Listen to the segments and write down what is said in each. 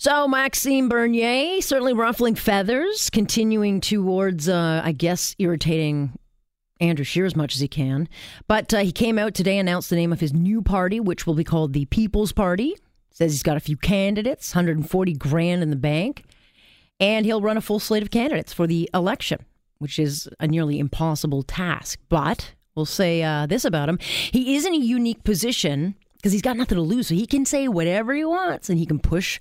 So Maxime Bernier certainly ruffling feathers, continuing towards, uh, I guess, irritating Andrew Scheer as much as he can. But uh, he came out today, announced the name of his new party, which will be called the People's Party. Says he's got a few candidates, 140 grand in the bank, and he'll run a full slate of candidates for the election, which is a nearly impossible task. But we'll say uh, this about him: he is in a unique position because he's got nothing to lose, so he can say whatever he wants, and he can push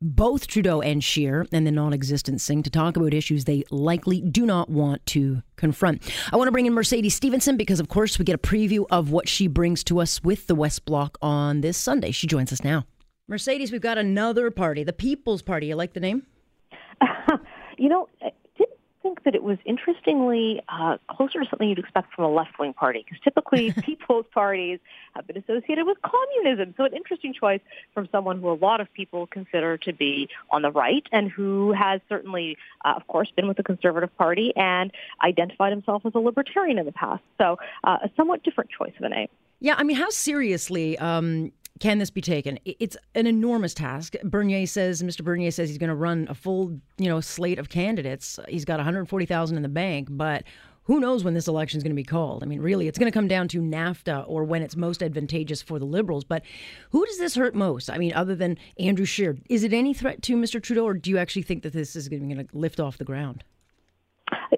both Trudeau and Scheer and the non existent Singh to talk about issues they likely do not want to confront. I want to bring in Mercedes Stephenson because, of course, we get a preview of what she brings to us with the West Block on this Sunday. She joins us now. Mercedes, we've got another party, the People's Party. You like the name? you know, think that it was interestingly uh, closer to something you'd expect from a left-wing party, because typically people's parties have been associated with communism. So an interesting choice from someone who a lot of people consider to be on the right and who has certainly, uh, of course, been with the Conservative Party and identified himself as a libertarian in the past. So uh, a somewhat different choice of a name. Yeah, I mean, how seriously um, can this be taken? It's an enormous task. Bernier says, Mr. Bernier says he's going to run a full, you know, slate of candidates. He's got 140,000 in the bank, but who knows when this election is going to be called? I mean, really, it's going to come down to NAFTA or when it's most advantageous for the Liberals. But who does this hurt most? I mean, other than Andrew Scheer, is it any threat to Mr. Trudeau, or do you actually think that this is going to lift off the ground?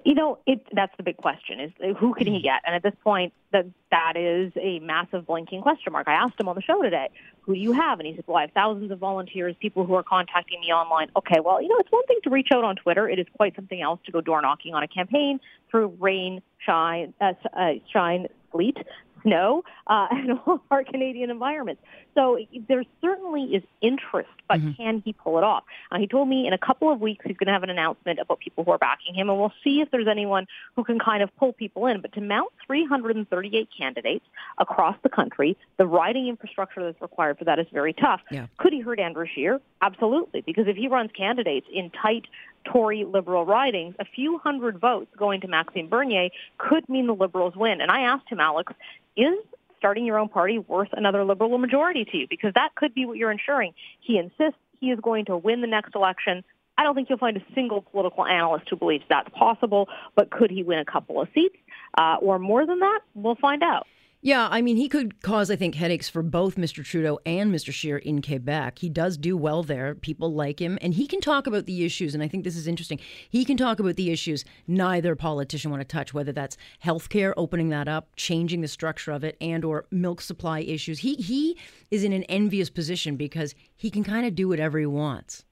You know, it, that's the big question: is who can he hmm. get? And at this point, that that is a massive blinking question mark. I asked him on the show today, "Who do you have?" And he said, "Well, I have thousands of volunteers, people who are contacting me online." Okay, well, you know, it's one thing to reach out on Twitter; it is quite something else to go door knocking on a campaign through rain, shine, uh, uh, shine, sleet, snow, uh, and all of our Canadian environments. So there certainly is interest, but mm-hmm. can he pull it off? Uh, he told me in a couple of weeks he's going to have an announcement about people who are backing him, and we'll see if there's anyone who can kind of pull people in. But to mount 338 candidates across the country, the riding infrastructure that's required for that is very tough. Yeah. Could he hurt Andrew Scheer? Absolutely, because if he runs candidates in tight Tory Liberal ridings, a few hundred votes going to Maxime Bernier could mean the Liberals win. And I asked him, Alex, is starting your own party worth another Liberal majority to you? Because that could be what you're ensuring. He insists he is going to win the next election. I don't think you'll find a single political analyst who believes that's possible, but could he win a couple of seats uh, or more than that? We'll find out. Yeah, I mean, he could cause, I think, headaches for both Mr. Trudeau and Mr. Scheer in Quebec. He does do well there. People like him, and he can talk about the issues. And I think this is interesting. He can talk about the issues neither politician want to touch, whether that's healthcare, opening that up, changing the structure of it, and or milk supply issues. He he is in an envious position because he can kind of do whatever he wants.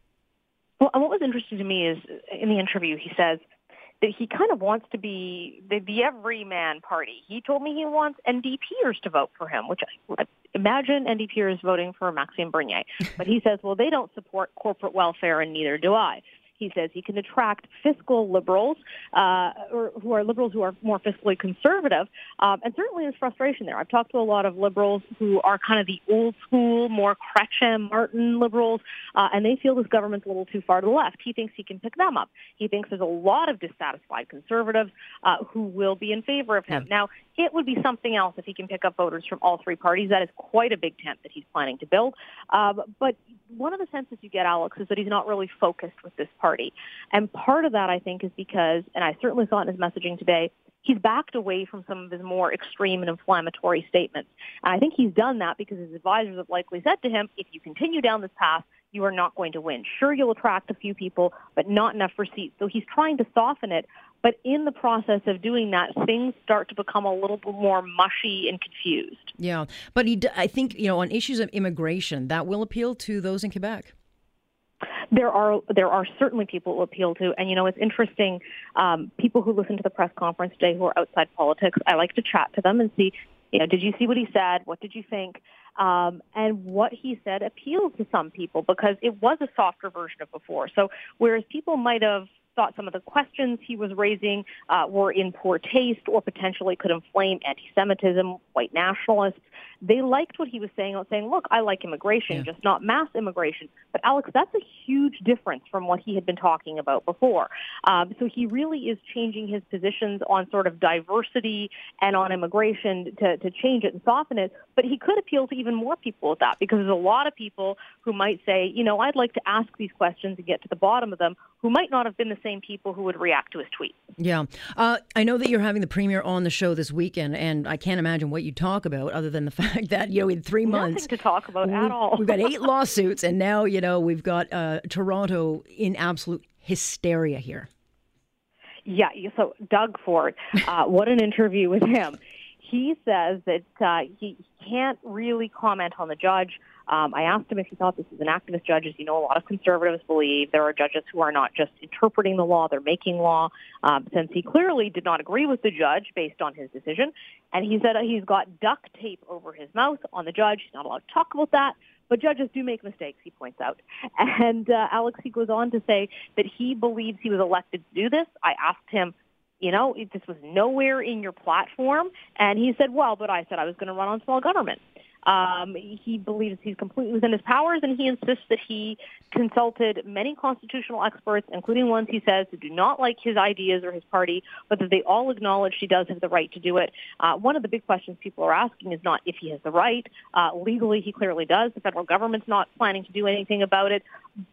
Well, what was interesting to me is in the interview, he says that he kind of wants to be the, the everyman party. He told me he wants NDPers to vote for him, which I, imagine NDPers voting for Maxime Bernier. But he says, well, they don't support corporate welfare, and neither do I. He says he can attract fiscal liberals, uh, or who are liberals who are more fiscally conservative, um, and certainly there's frustration there. I've talked to a lot of liberals who are kind of the old school, more Chrétien, Martin liberals, uh, and they feel this government's a little too far to the left. He thinks he can pick them up. He thinks there's a lot of dissatisfied conservatives uh, who will be in favor of him. Now, it would be something else if he can pick up voters from all three parties. That is quite a big tent that he's planning to build. Um, but one of the senses you get, Alex, is that he's not really focused with this party. And part of that, I think, is because, and I certainly saw it in his messaging today, he's backed away from some of his more extreme and inflammatory statements. And I think he's done that because his advisors have likely said to him, if you continue down this path, you are not going to win. Sure, you'll attract a few people, but not enough for seats. So he's trying to soften it. But in the process of doing that, things start to become a little bit more mushy and confused. Yeah, but he, I think, you know, on issues of immigration, that will appeal to those in Quebec there are there are certainly people who appeal to, and you know it's interesting. Um, people who listen to the press conference today who are outside politics, I like to chat to them and see, you know, did you see what he said? What did you think? Um, and what he said appeals to some people because it was a softer version of before. So whereas people might have thought some of the questions he was raising uh, were in poor taste or potentially could inflame anti-Semitism, white nationalists. they liked what he was saying, saying, look, I like immigration, yeah. just not mass immigration. But Alex, that's a huge difference from what he had been talking about before. Um, so he really is changing his positions on sort of diversity and on immigration to, to change it and soften it. But he could appeal to even more people with that because there's a lot of people who might say, you know, I'd like to ask these questions and get to the bottom of them who might not have been the same people who would react to his tweet. Yeah. Uh, I know that you're having the premier on the show this weekend, and I can't imagine what you talk about other than the fact that, you know, in three months. Nothing to talk about at all. we've got eight lawsuits, and now, you know, we've got uh, Toronto in absolute hysteria here. Yeah. So, Doug Ford, uh, what an interview with him. He says that uh, he can't really comment on the judge. Um, I asked him if he thought this was an activist judge. As you know, a lot of conservatives believe there are judges who are not just interpreting the law, they're making law. Um, since he clearly did not agree with the judge based on his decision, and he said he's got duct tape over his mouth on the judge. He's not allowed to talk about that. But judges do make mistakes, he points out. And uh, Alex, he goes on to say that he believes he was elected to do this. I asked him you know, this was nowhere in your platform. And he said, well, but I said I was going to run on small government. Um, he believes he's completely within his powers, and he insists that he consulted many constitutional experts, including ones he says who do not like his ideas or his party, but that they all acknowledge he does have the right to do it. Uh, one of the big questions people are asking is not if he has the right. Uh, legally, he clearly does. The federal government's not planning to do anything about it,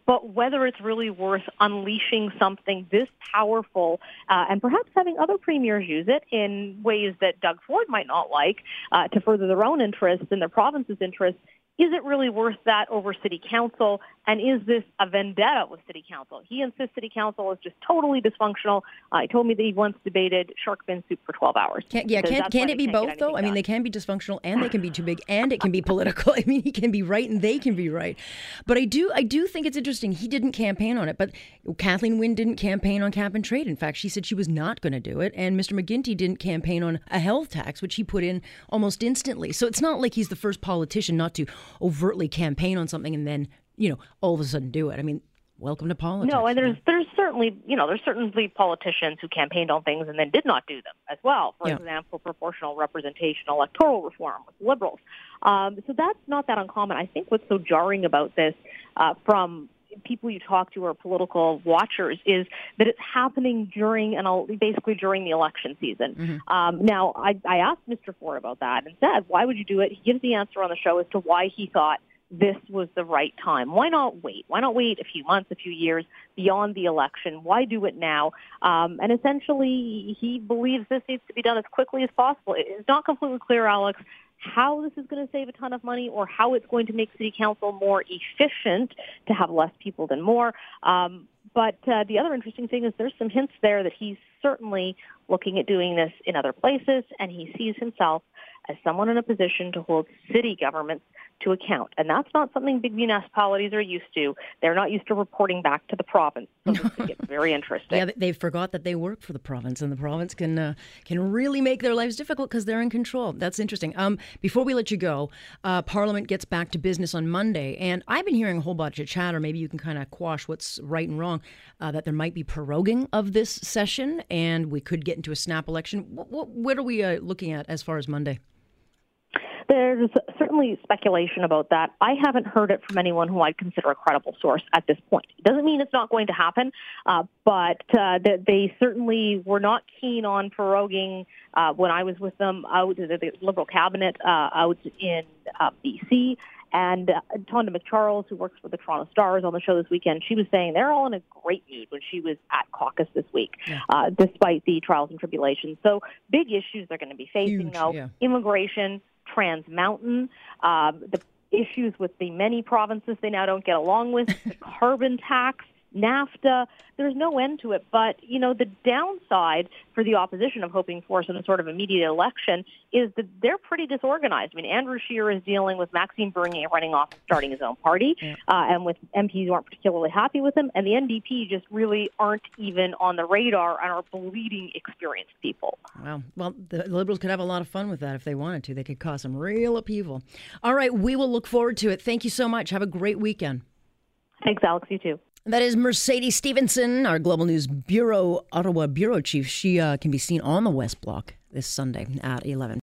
but whether it's really worth unleashing something this powerful uh, and perhaps having other premiers use it in ways that Doug Ford might not like uh, to further their own interests and their province's interests is it really worth that over city council? And is this a vendetta with city council? He insists city council is just totally dysfunctional. Uh, he told me that he once debated shark fin soup for 12 hours. Can, yeah, can, can it be both, though? I mean, they can be dysfunctional and they can be too big and it can be political. I mean, he can be right and they can be right. But I do I do think it's interesting. He didn't campaign on it, but Kathleen Wynne didn't campaign on cap and trade. In fact, she said she was not going to do it. And Mr. McGuinty didn't campaign on a health tax, which he put in almost instantly. So it's not like he's the first politician not to overtly campaign on something and then, you know, all of a sudden do it. I mean, welcome to politics. No, and there's there's certainly you know there's certainly politicians who campaigned on things and then did not do them as well. For yeah. example, proportional representation, electoral reform with liberals. Um, so that's not that uncommon. I think what's so jarring about this uh, from people you talk to or political watchers is that it's happening during and basically during the election season. Mm-hmm. Um, now, I, I asked Mr. Ford about that and said, "Why would you do it?" He gives the answer on the show as to why he thought this was the right time. Why not wait? Why not wait a few months, a few years beyond the election? Why do it now? Um, and essentially, he believes this needs to be done as quickly as possible. It's not completely clear, Alex, how this is going to save a ton of money or how it's going to make city council more efficient to have less people than more. Um, but uh, the other interesting thing is there's some hints there that he's certainly looking at doing this in other places, and he sees himself as someone in a position to hold city governments to account. And that's not something big municipalities are used to. They're not used to reporting back to the province. So this gets very interesting. yeah, they forgot that they work for the province, and the province can uh, can really make their lives difficult because they're in control. That's interesting. Um, before we let you go, uh, Parliament gets back to business on Monday, and I've been hearing a whole bunch of chatter. Maybe you can kind of quash what's right and wrong. Uh, that there might be proroguing of this session, and we could get into a snap election. What, what, what are we uh, looking at as far as Monday? There's certainly speculation about that. I haven't heard it from anyone who I'd consider a credible source at this point. It doesn't mean it's not going to happen, uh, but uh, they certainly were not keen on proroguing uh, when I was with them out the, the Liberal cabinet uh, out in uh, BC. And uh, Tonda MacCharles, who works for the Toronto Stars on the show this weekend, she was saying they're all in a great mood when she was at caucus this week, yeah. uh, despite the trials and tribulations. So big issues they're going to be facing Huge, now: yeah. immigration, Trans Mountain, um, the issues with the many provinces they now don't get along with, the carbon tax, NAFTA. There's no end to it. But, you know, the downside for the opposition of hoping for some sort of immediate election is that they're pretty disorganized. I mean, Andrew Scheer is dealing with Maxime Bernier running off and starting his own party, yeah. uh, and with MPs who aren't particularly happy with him. And the NDP just really aren't even on the radar and are bleeding experienced people. Wow. Well, the Liberals could have a lot of fun with that if they wanted to. They could cause some real upheaval. All right. We will look forward to it. Thank you so much. Have a great weekend. Thanks, Alex. You too. That is Mercedes Stephenson, our Global News Bureau, Ottawa Bureau Chief. She uh, can be seen on the West Block this Sunday at 11.